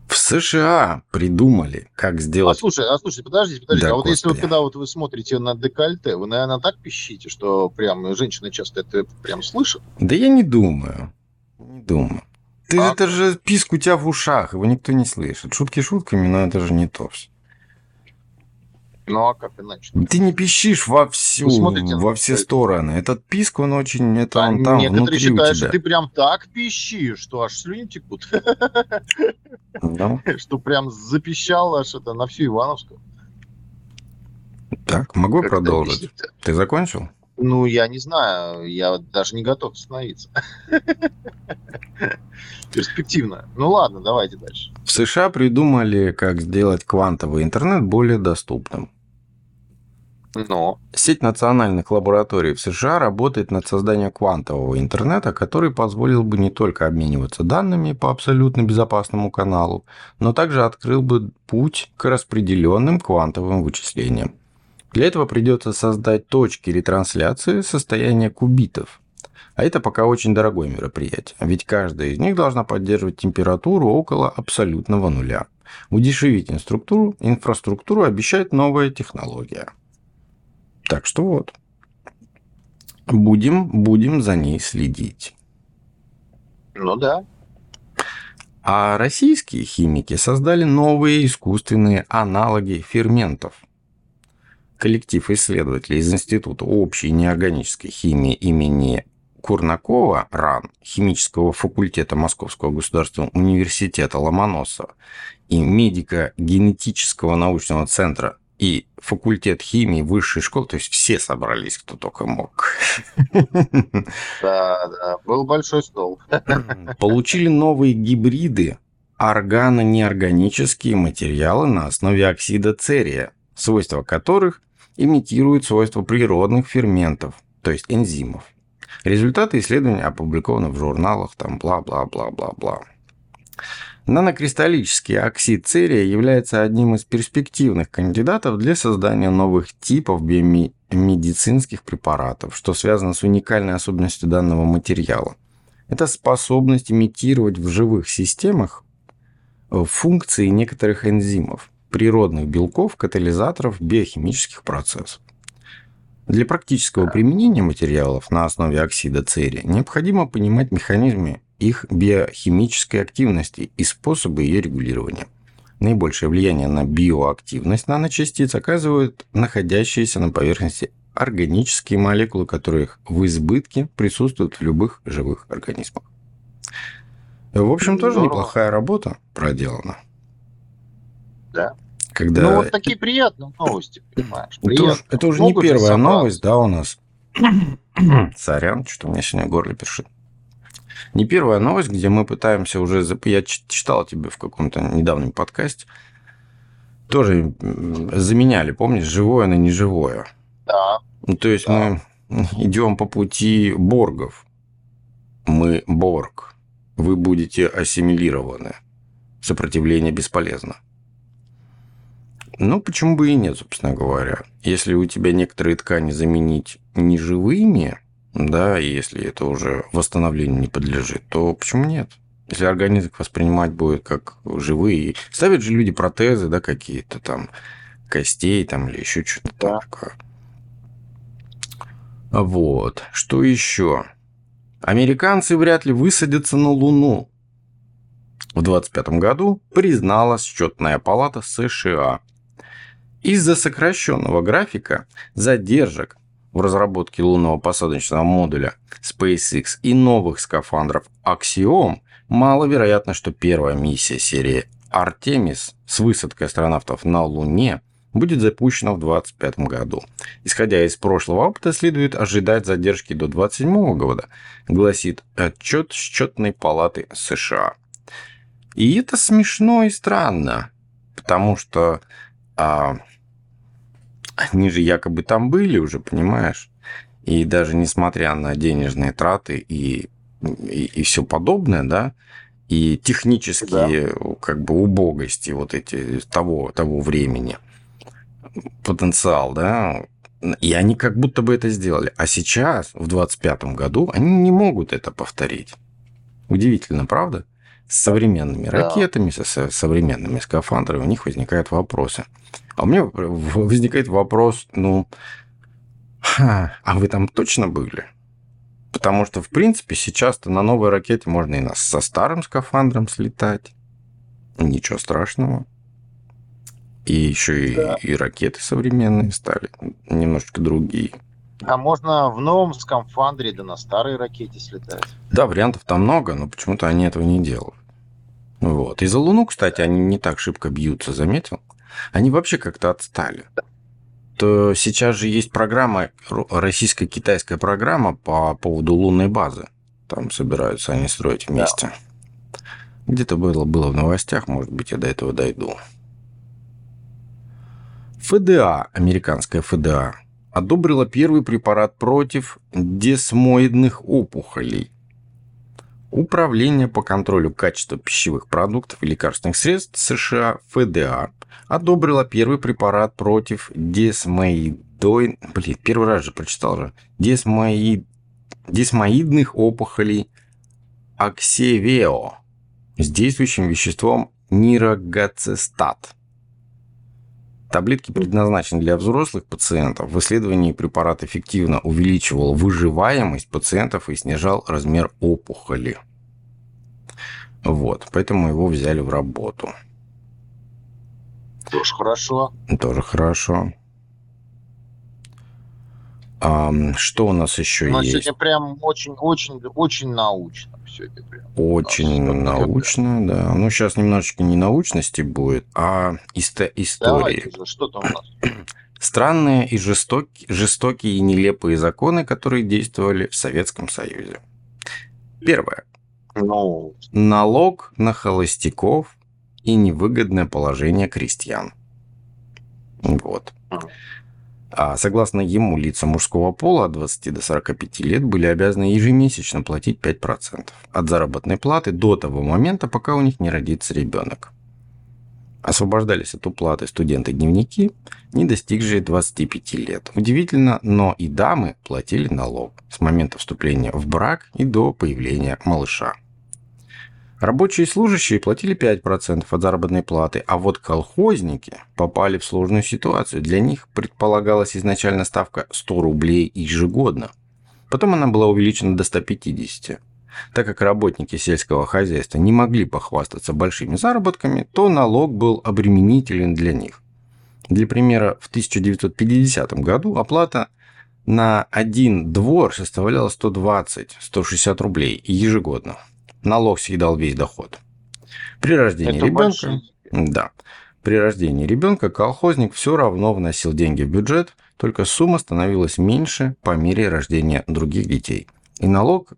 Speaker 2: В США придумали, как
Speaker 1: А
Speaker 2: сделать...
Speaker 1: слушай, а слушай, подождите, подождите.
Speaker 2: Да,
Speaker 1: а вот если вот
Speaker 2: господи.
Speaker 1: когда вот вы смотрите на декольте, вы, наверное, так пищите, что прям женщины часто это прям слышат?
Speaker 2: Да я не думаю. Не думаю. Ты,
Speaker 1: А?
Speaker 2: это же писк у тебя в ушах, его никто не слышит. Шутки шутками, но это же не то все.
Speaker 1: Ну а как иначе?
Speaker 2: Ты не пищишь во всю,
Speaker 1: смотрите
Speaker 2: во все
Speaker 1: это.
Speaker 2: стороны. Этот писк, он очень, это
Speaker 1: А
Speaker 2: он там,
Speaker 1: некоторые
Speaker 2: внутри
Speaker 1: считают,
Speaker 2: у
Speaker 1: что
Speaker 2: тебя.
Speaker 1: ты прям так пищишь, что аж слюни текут,
Speaker 2: Да.
Speaker 1: что прям запищал аж это на всю Ивановскую.
Speaker 2: Так, могу
Speaker 1: Как
Speaker 2: продолжить? Ты закончил?
Speaker 1: Ну, я не знаю, я даже не готов остановиться. Перспективно. Ну ладно, давайте дальше.
Speaker 2: В США придумали, как сделать квантовый интернет более доступным.
Speaker 1: Но,
Speaker 2: Сеть национальных лабораторий в США работает над созданием квантового интернета, который позволил бы не только обмениваться данными по абсолютно безопасному каналу, но также открыл бы путь к распределенным квантовым вычислениям. Для этого придется создать точки ретрансляции состояния кубитов. А это пока очень дорогое мероприятие, ведь каждая из них должна поддерживать температуру около абсолютного нуля. Удешевить инструктуру, инфраструктуру обещает новая технология. Так что вот. Будем, будем за ней следить.
Speaker 1: ну да.
Speaker 2: А российские химики создали новые искусственные аналоги ферментов. Коллектив исследователей из Института общей неорганической химии имени Курнакова РАН химического факультета Московского государственного университета Ломоносова и медико-генетического научного центра и факультет химии высшей школы, то есть все собрались, кто только мог.
Speaker 1: Да, да. Был большой стол.
Speaker 2: Получили новые гибриды органо-неорганические материалы на основе оксида церия, свойства которых имитируют свойства природных ферментов, то есть энзимов. Результаты исследования опубликованы в журналах, там бла-бла-бла-бла-бла. Нанокристаллический оксид церия является одним из перспективных кандидатов для создания новых типов биомедицинских препаратов, что связано с уникальной особенностью данного материала. Это способность имитировать в живых системах э, функции некоторых энзимов, природных белков, катализаторов биохимических процессов. Для практического применения материалов на основе оксида церия необходимо понимать механизмы их биохимической активности и способы ее регулирования. Наибольшее влияние на биоактивность наночастиц оказывают находящиеся на поверхности органические молекулы, которых в избытке присутствуют в любых живых организмах. В общем, тоже неплохая работа проделана.
Speaker 1: Да.
Speaker 2: Когда
Speaker 1: Ну, вот такие приятные новости, понимаешь?
Speaker 2: это,
Speaker 1: Приятно.
Speaker 2: уж- это уже не первая новость, да, у нас. Сорян, что у меня сегодня горло першит. Не первая новость, где мы пытаемся уже... зап- Я читал тебе в каком-то недавнем подкасте. Тоже заменяли, помнишь, живое на неживое.
Speaker 1: Да.
Speaker 2: Ну, то есть мы идем по пути боргов. Мы борг. Вы будете ассимилированы. Сопротивление бесполезно. Ну, почему бы и нет, собственно говоря. Если у тебя некоторые ткани заменить неживыми, да, и если это уже восстановлению не подлежит, то почему нет? Если организм воспринимать будет как живые. Ставят же люди протезы, да, какие-то там костей там или еще что-то
Speaker 1: Да.
Speaker 2: такое. Вот. Что еще? Американцы вряд ли высадятся на Луну. В 25 году признала счетная палата США. Из-за сокращенного графика задержек в разработке лунного посадочного модуля SpaceX и новых скафандров Axiom маловероятно, что первая миссия серии Artemis с высадкой астронавтов на Луне будет запущена в 2025 году. Исходя из прошлого опыта, следует ожидать задержки до 2027 года, гласит отчет счетной палаты США. И это смешно и странно, потому что а, они же якобы там были уже, понимаешь? И даже несмотря на денежные траты и, и, и все подобное, да, и технические да. как бы убогости вот эти того, того времени, потенциал, да, и они как будто бы это сделали. А сейчас, в 25 году, они не могут это повторить. Удивительно, правда? С современными да. ракетами, со современными скафандрами у них возникают вопросы. А у меня возникает вопрос, ну, а вы там точно были? Потому что, в принципе, сейчас-то на новой ракете можно и на, со старым скафандром слетать. Ничего страшного. И еще да. и, и ракеты современные стали, немножечко другие.
Speaker 1: А можно в новом скафандре, да на старой ракете слетать?
Speaker 2: Да, вариантов там много, но почему-то они этого не делают. Вот. И за Луну, кстати, они не так шибко бьются, заметил? Они вообще как-то отстали. То сейчас же есть программа, российско-китайская программа по поводу лунной базы. Там собираются они строить вместе. Да. Где-то было, было в новостях, может быть, я до этого дойду. ФДА, американская ФДА, одобрила первый препарат против десмоидных опухолей. Управление по контролю качества пищевых продуктов и лекарственных средств США ФДА одобрила первый препарат против десмоидой... Блин, первый раз же прочитал же. Десмоид... Десмоидных опухолей Аксевео с действующим веществом нирогацистат. Таблетки предназначены для взрослых пациентов. В исследовании препарат эффективно увеличивал выживаемость пациентов и снижал размер опухоли. Вот, поэтому его взяли в работу.
Speaker 1: Тоже хорошо.
Speaker 2: Тоже хорошо. А, что у нас еще Но есть?
Speaker 1: сегодня прям очень-очень-очень научно. Сегодня
Speaker 2: прям. Очень научно, да. Ну, сейчас немножечко не научности будет, а ист- истории. Давайте, что там у нас? Странные и жестокие, жестокие и нелепые законы, которые действовали в Советском Союзе. Первое. Ну... Налог на холостяков и невыгодное положение крестьян. Вот. А согласно ему, лица мужского пола от 20 до 45 лет были обязаны ежемесячно платить 5% от заработной платы до того момента, пока у них не родится ребенок. Освобождались от уплаты студенты-дневники, не достигшие 25 лет. Удивительно, но и дамы платили налог с момента вступления в брак и до появления малыша. Рабочие и служащие платили 5% от заработной платы, а вот колхозники попали в сложную ситуацию. Для них предполагалась изначально ставка 100 рублей ежегодно. Потом она была увеличена до 150. Так как работники сельского хозяйства не могли похвастаться большими заработками, то налог был обременителен для них. Для примера, в 1950 году оплата на один двор составляла 120-160 рублей ежегодно налог съедал весь доход. При рождении Это ребенка... Большие. Да. При рождении ребенка колхозник все равно вносил деньги в бюджет, только сумма становилась меньше по мере рождения других детей. И налог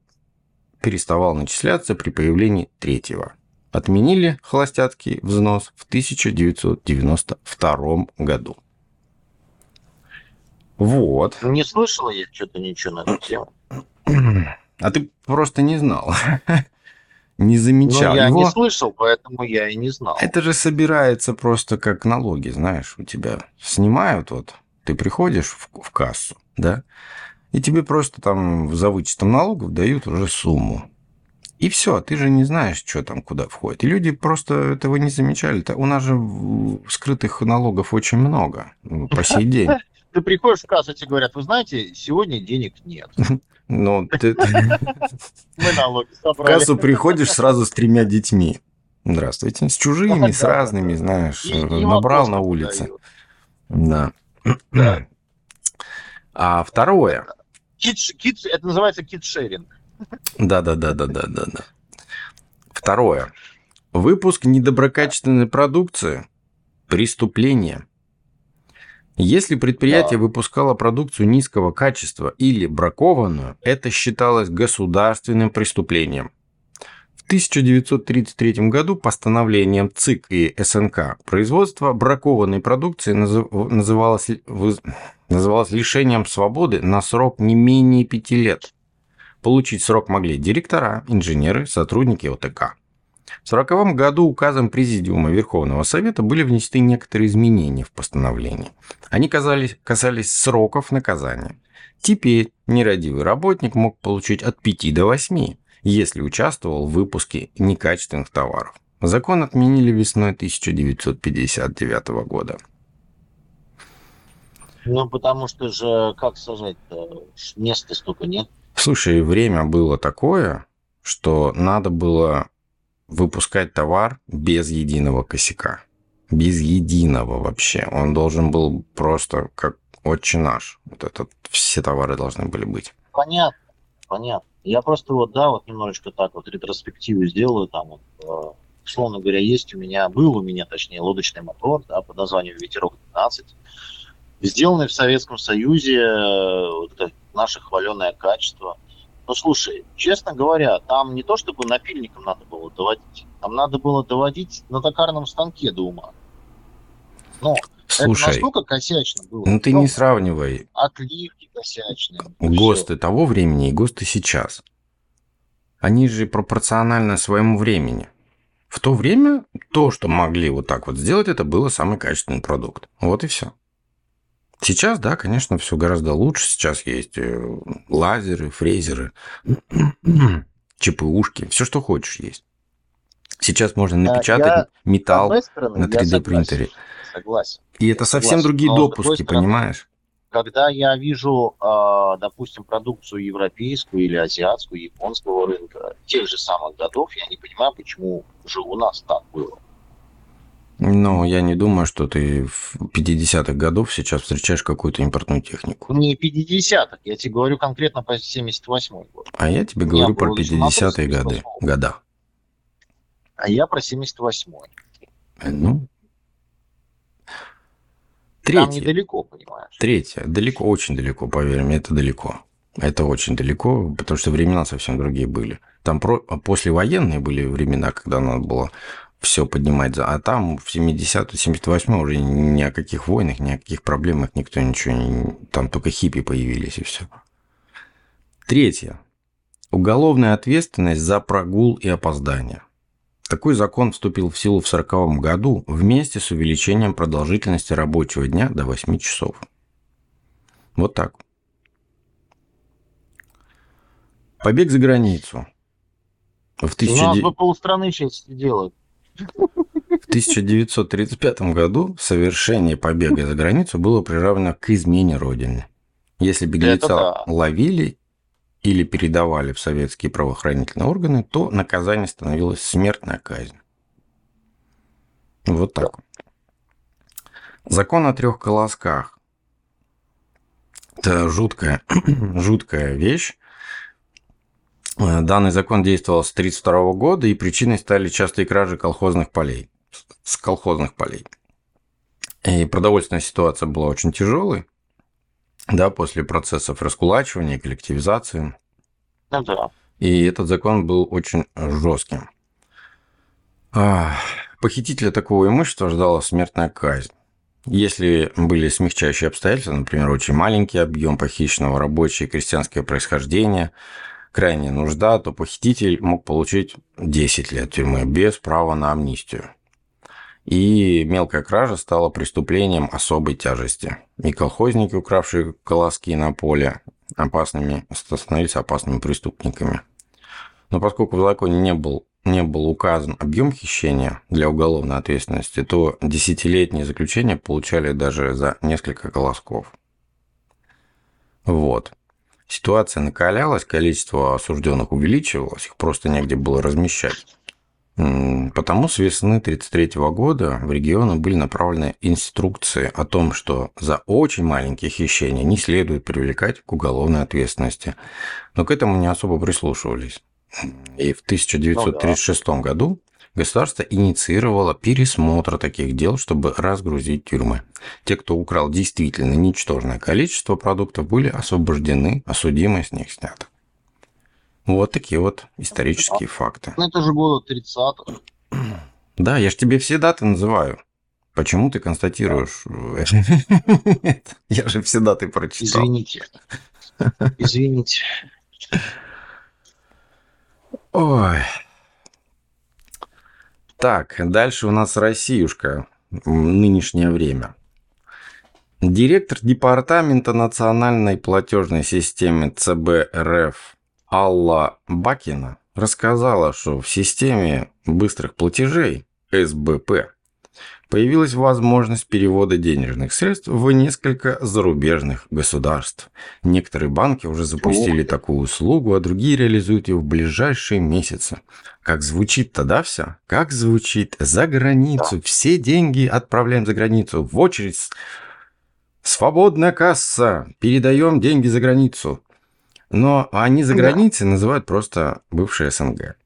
Speaker 2: переставал начисляться при появлении третьего. Отменили холостяцкий взнос в 1992 году. Вот.
Speaker 1: Не слышал я что-то ничего на эту тему.
Speaker 2: А ты просто не знал. Не замечал.
Speaker 1: Ну, я Его... не слышал, поэтому я и не знал.
Speaker 2: Это же собирается просто как налоги, знаешь, у тебя снимают, вот, ты приходишь в, в кассу, да, и тебе просто там за вычетом налогов дают уже сумму. И все, ты же не знаешь, что там куда входит. И люди просто этого не замечали. У нас же скрытых налогов очень много по сей день.
Speaker 1: ты приходишь в кассу, тебе говорят, вы знаете, сегодня денег нет.
Speaker 2: Ну, ты
Speaker 1: Мы налоги
Speaker 2: в
Speaker 1: собрали.
Speaker 2: кассу приходишь сразу с тремя детьми. Здравствуйте. С чужими, с разными, знаешь. Набрал на улице. Да. А второе.
Speaker 1: Кидш- это называется кидшеринг.
Speaker 2: Да, да, да, да, да, да, да. Второе. Выпуск недоброкачественной продукции – преступление. Если предприятие
Speaker 1: Да.
Speaker 2: выпускало продукцию низкого качества или бракованную, это считалось государственным преступлением. В 1933 году постановлением ЦИК и СНК производство бракованной продукции назыв- называлось, называлось лишением свободы на срок не менее пяти лет. Получить срок могли директора, инженеры, сотрудники ОТК. В 1940 году указом Президиума Верховного Совета были внесены некоторые изменения в постановление. Они казались, касались сроков наказания. Теперь нерадивый работник мог получить от 5 до 8, если участвовал в выпуске некачественных товаров. Закон отменили весной 1959 года.
Speaker 1: Ну, потому что же, как сажать-то, места столько нет.
Speaker 2: Слушай, время было такое, что надо было выпускать товар без единого косяка. Без единого вообще. Он должен был просто как отче наш. Вот этот, все товары должны были быть.
Speaker 1: Понятно, понятно. Я просто вот, да, вот немножечко так вот ретроспективу сделаю, там вот, э, условно говоря, есть у меня, был у меня, точнее, лодочный мотор, да, под названием «Ветерок-12», сделанный в Советском Союзе, э, вот это наше хваленое качество. Но слушай, честно говоря, там не то чтобы напильником надо было доводить, там надо было доводить на токарном станке до ума. Это
Speaker 2: Слушай,
Speaker 1: настолько косячно было.
Speaker 2: ну ты
Speaker 1: Ну,
Speaker 2: не сравнивай
Speaker 1: Отливки косячные. ну.
Speaker 2: ГОСТы того времени и ГОСТы сейчас. Они же пропорционально своему времени. В то время то, что могли вот так вот сделать, это было самый качественный продукт. Вот и все. Сейчас, да, конечно, все гораздо лучше. Сейчас есть э, лазеры, фрезеры, ЧПУшки, все, что хочешь есть. Сейчас можно
Speaker 1: Да,
Speaker 2: напечатать
Speaker 1: я-
Speaker 2: металл
Speaker 1: стороны,
Speaker 2: на
Speaker 1: я
Speaker 2: 3D
Speaker 1: согласен,
Speaker 2: принтере.
Speaker 1: Согласен.
Speaker 2: И это совсем
Speaker 1: согласен.
Speaker 2: другие
Speaker 1: Но, с другой
Speaker 2: допуски,
Speaker 1: стороны,
Speaker 2: понимаешь?
Speaker 1: Когда я вижу, а, допустим, продукцию европейскую или азиатскую, японского рынка тех же самых годов, я не понимаю, почему же у нас так было.
Speaker 2: Ну, я не думаю, что ты в 50-х годов сейчас встречаешь какую-то импортную технику.
Speaker 1: Не 50-х, я тебе говорю конкретно по 78 год.
Speaker 2: А я тебе говорю про
Speaker 1: лишь мотор
Speaker 2: 50-е годы.
Speaker 1: 78-го.
Speaker 2: года.
Speaker 1: А я про 78-й.
Speaker 2: Ну,
Speaker 1: Там
Speaker 2: третье.
Speaker 1: недалеко, понимаешь.
Speaker 2: Третье. Далеко, очень далеко, поверь мне, это далеко. Это очень далеко, потому что времена совсем другие были. Там про... а послевоенные были времена, когда надо было все поднимать. А там в 70 78 уже ни о каких войнах, ни о каких проблемах никто ничего не... Там только хиппи появились и все. Третье. Уголовная ответственность за прогул и опоздание. Такой закон вступил в силу в 1940 году вместе с увеличением продолжительности рабочего дня до 8 часов. Вот так. Побег за границу. В,
Speaker 1: У нас
Speaker 2: 1900
Speaker 1: бы полстраны сейчас делают.
Speaker 2: в 1935 году совершение побега за границу было приравнено к измене Родины. Если беглеца
Speaker 1: да.
Speaker 2: ловили или передавали в советские правоохранительные органы, то наказание становилось смертная казнь. Вот так. Закон о трех колосках. Это жуткая, жуткая вещь. Э, Данный закон действовал с 1932 года, и причиной стали частые кражи колхозных полей. С колхозных полей. И продовольственная ситуация была очень тяжелой. Да, после процессов раскулачивания, коллективизации.
Speaker 1: Ну да.
Speaker 2: И этот закон был очень жестким. А, Похитителя такого имущества ждала смертная казнь. Если были смягчающие обстоятельства, например, очень маленький объем похищенного, рабочее и крестьянское происхождение, крайняя нужда, то похититель мог получить 10 лет тюрьмы без права на амнистию. И мелкая кража стала преступлением особой тяжести. И колхозники, укравшие колоски на поле, опасными, становились опасными преступниками. Но поскольку в законе не был, не был указан объем хищения для уголовной ответственности, то десятилетнее заключение получали даже за несколько колосков. Вот. Ситуация накалялась, количество осужденных увеличивалось, их просто негде было размещать. Потому с весны 1933 года в регионы были направлены инструкции о том, что за очень маленькие хищения не следует привлекать к уголовной ответственности. Но к этому не особо прислушивались. И в 1936 ну, да. году государство инициировало пересмотр таких дел, чтобы разгрузить тюрьмы. Те, кто украл действительно ничтожное количество продуктов, были освобождены, а судимость с них снята. Вот такие вот исторические факты.
Speaker 1: Ну, это же было 30-х.
Speaker 2: Да, я же тебе все даты называю. Почему ты констатируешь? Я же все даты прочитал.
Speaker 1: Извините. Извините.
Speaker 2: Ой. Так, дальше у нас Россиюшка. Нынешнее время. Директор Департамента национальной платежной системы ЦБ РФ Алла Бакина рассказала, что в системе быстрых платежей СБП появилась возможность перевода денежных средств в несколько зарубежных государств. Некоторые банки уже запустили такую услугу, а другие реализуют ее в ближайшие месяцы. Как звучит тогда все? Как звучит? За границу. Все деньги отправляем за границу. В очередь. Свободная касса. Передаем деньги за границу. Но они за границей да. называют просто бывший СНГ.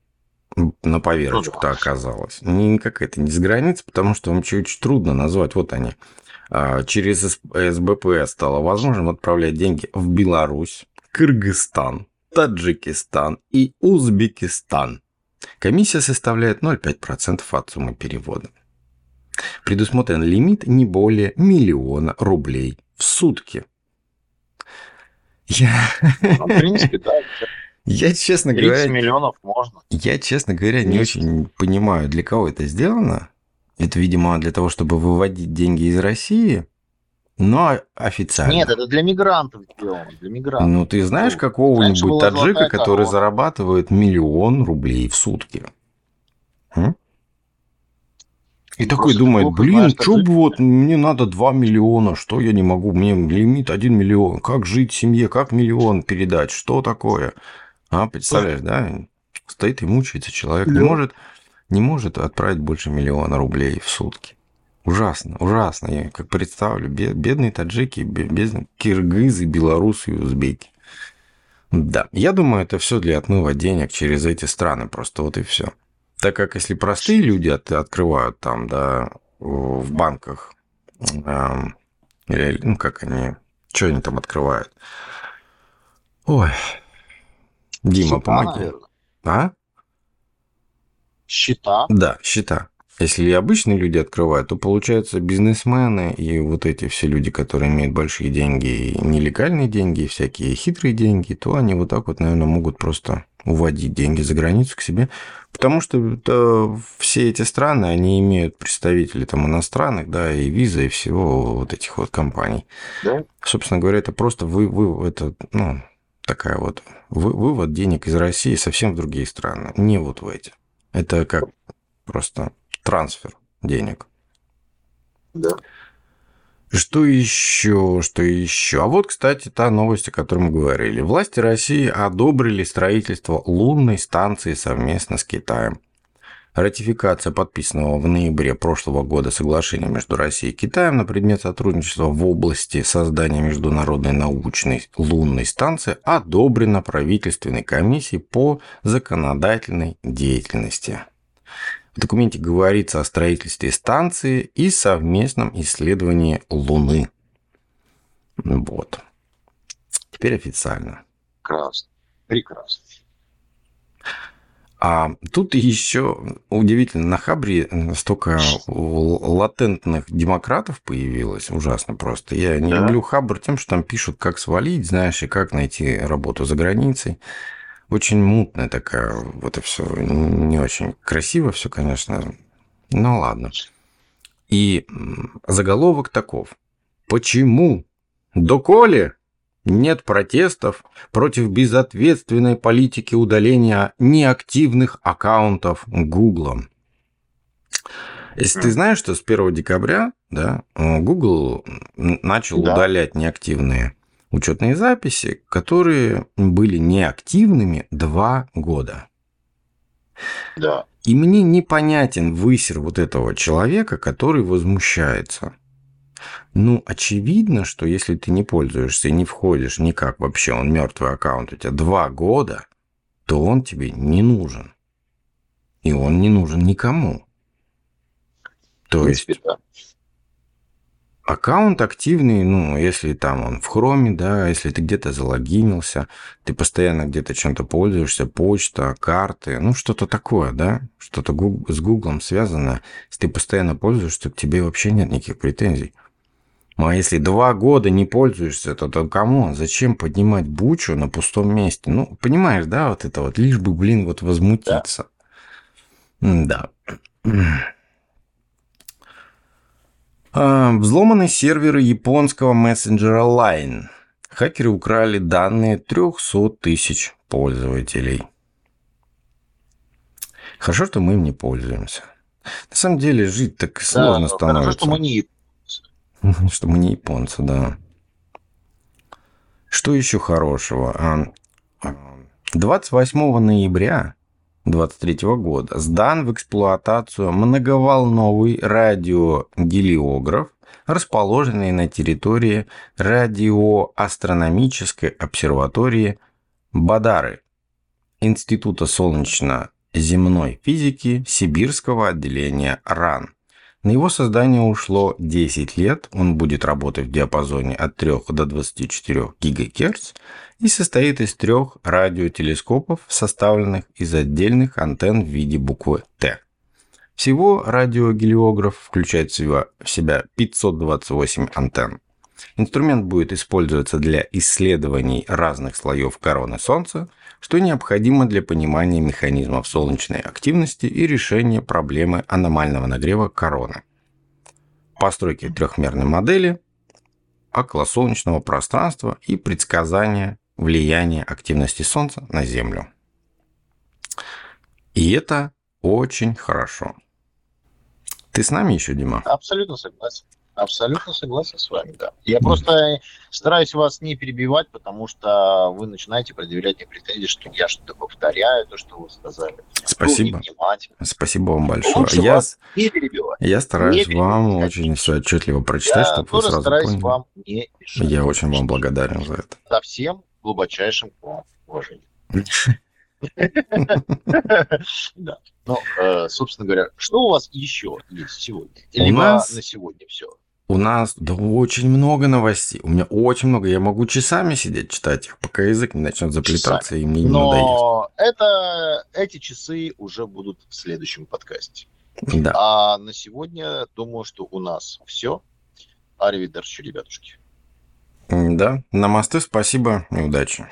Speaker 2: На поверочку-то оказалось. Не какая-то не с границы, потому что вам чуть-чуть трудно назвать. Вот они. А, через СБП стало возможным отправлять деньги в Беларусь, Кыргызстан, Таджикистан и Узбекистан. Комиссия составляет 0,5% от суммы перевода. Предусмотрен лимит не более миллиона рублей в сутки – я...
Speaker 1: Ну, в принципе, да.
Speaker 2: Я, честно говоря...
Speaker 1: миллионов можно.
Speaker 2: Я, честно говоря, не очень понимаю, для кого это сделано. Это, видимо, для того, чтобы выводить деньги из России, но официально.
Speaker 1: Нет, это для мигрантов сделано, для мигрантов.
Speaker 2: Ну, ты знаешь какого-нибудь таджика, который зарабатывает миллион рублей в сутки? М? И Просто такой думает, блин, что бы вот, мне надо 2 миллиона, что я не могу, мне лимит 1 миллион, как жить в семье, как миллион передать, что такое? А, представляешь, да? Стоит и мучается человек, не может, не может отправить больше миллиона рублей в сутки. Ужасно, ужасно. Я как представлю, бедные таджики, бедные киргизы, белорусы и узбеки. Да, я думаю, это все для отмыва денег через эти страны, просто вот и все. Так как если простые люди от, открывают там, да, в банках, э, или, ну, как они, что они там открывают? Ой, Дима, счета, помоги. Наверное. А?
Speaker 1: Счета?
Speaker 2: Да, счета. Если обычные люди открывают, то получается бизнесмены и вот эти все люди, которые имеют большие деньги, и нелегальные деньги, и всякие хитрые деньги, то они вот так вот, наверное, могут просто уводить деньги за границу к себе, потому что да, все эти страны, они имеют представителей там иностранных, да, и виза, и всего вот этих вот компаний. Да? Собственно говоря, это просто вы, вы это, ну, такая вот вы, вывод денег из России совсем в другие страны, не вот в эти. Это как просто трансфер денег.
Speaker 1: Да.
Speaker 2: Что еще? Что еще? А вот, кстати, та новость, о которой мы говорили. Власти России одобрили строительство лунной станции совместно с Китаем. Ратификация подписанного в ноябре прошлого года соглашения между Россией и Китаем на предмет сотрудничества в области создания международной научной лунной станции одобрена правительственной комиссией по законодательной деятельности. В документе говорится о строительстве станции и совместном исследовании Луны. Вот. Теперь официально.
Speaker 1: Прекрасно. Прекрасно.
Speaker 2: А тут еще удивительно, на Хабре столько латентных демократов появилось, ужасно просто. Я не да. люблю Хабр тем, что там пишут, как свалить, знаешь, и как найти работу за границей очень мутная такая, вот это все не очень красиво все, конечно. Ну ладно. И заголовок таков. Почему? Доколе нет протестов против безответственной политики удаления неактивных аккаунтов Google. Если ты знаешь, что с 1 декабря да, Google начал да. удалять неактивные Учетные записи, которые были неактивными два года.
Speaker 1: Да.
Speaker 2: И мне непонятен высер вот этого человека, который возмущается. Ну, очевидно, что если ты не пользуешься и не входишь никак вообще, он мертвый аккаунт у тебя два года, то он тебе не нужен. И он не нужен никому. То
Speaker 1: принципе,
Speaker 2: есть да. Аккаунт активный, ну, если там он в хроме, да, если ты где-то залогинился, ты постоянно где-то чем-то пользуешься, почта, карты, ну, что-то такое, да, что-то с Гуглом связано, если ты постоянно пользуешься, то к тебе вообще нет никаких претензий. Ну, а если два года не пользуешься, то, то кому? Зачем поднимать бучу на пустом месте? Ну, понимаешь, да, вот это вот, лишь бы, блин, вот возмутиться. Да. А, взломаны серверы японского мессенджера Line. Хакеры украли данные 300 тысяч пользователей. Хорошо, что мы им не пользуемся. На самом деле жить так сложно да, становится. Хорошо,
Speaker 1: что мы не
Speaker 2: Что мы не японцы, да. Что еще хорошего? 28 а, ноября 2023 года сдан в эксплуатацию многоволновый радиогелиограф, расположенный на территории радиоастрономической обсерватории Бадары Института солнечно-земной физики Сибирского отделения РАН. На его создание ушло 10 лет, он будет работать в диапазоне от 3 до 24 ГГц и состоит из трех радиотелескопов, составленных из отдельных антенн в виде буквы Т. Всего радиогелиограф включает в себя 528 антенн. Инструмент будет использоваться для исследований разных слоев короны Солнца, что необходимо для понимания механизмов солнечной активности и решения проблемы аномального нагрева короны. Постройки трехмерной модели, околосолнечного пространства и предсказания влияния активности Солнца на Землю. И это очень хорошо. Ты с нами еще, Дима?
Speaker 1: Абсолютно согласен. Абсолютно согласен с вами, да. Я просто стараюсь вас не перебивать, потому что вы начинаете предъявлять мне претензии, что я что-то повторяю, то, что вы сказали.
Speaker 2: Спасибо. Спасибо вам большое. Лучше я, вас не перебивать. Я стараюсь не вам очень все отчетливо прочитать, я чтобы вы сразу поняли. вам не мешать. Я очень вам благодарен за это.
Speaker 1: Со всем глубочайшим к вам уважением. Да. Ну, э, собственно говоря, что у вас еще есть сегодня? Либо на сегодня все?
Speaker 2: У нас да очень много новостей. У меня очень много. Я могу часами сидеть читать их, пока язык не начнет заплетаться часами. и мне не Но
Speaker 1: надоест. это, эти часы уже будут в следующем подкасте.
Speaker 2: Да.
Speaker 1: А на сегодня, думаю, что у нас все. Аривидерчи, ребятушки.
Speaker 2: Да, намасте, спасибо и удачи.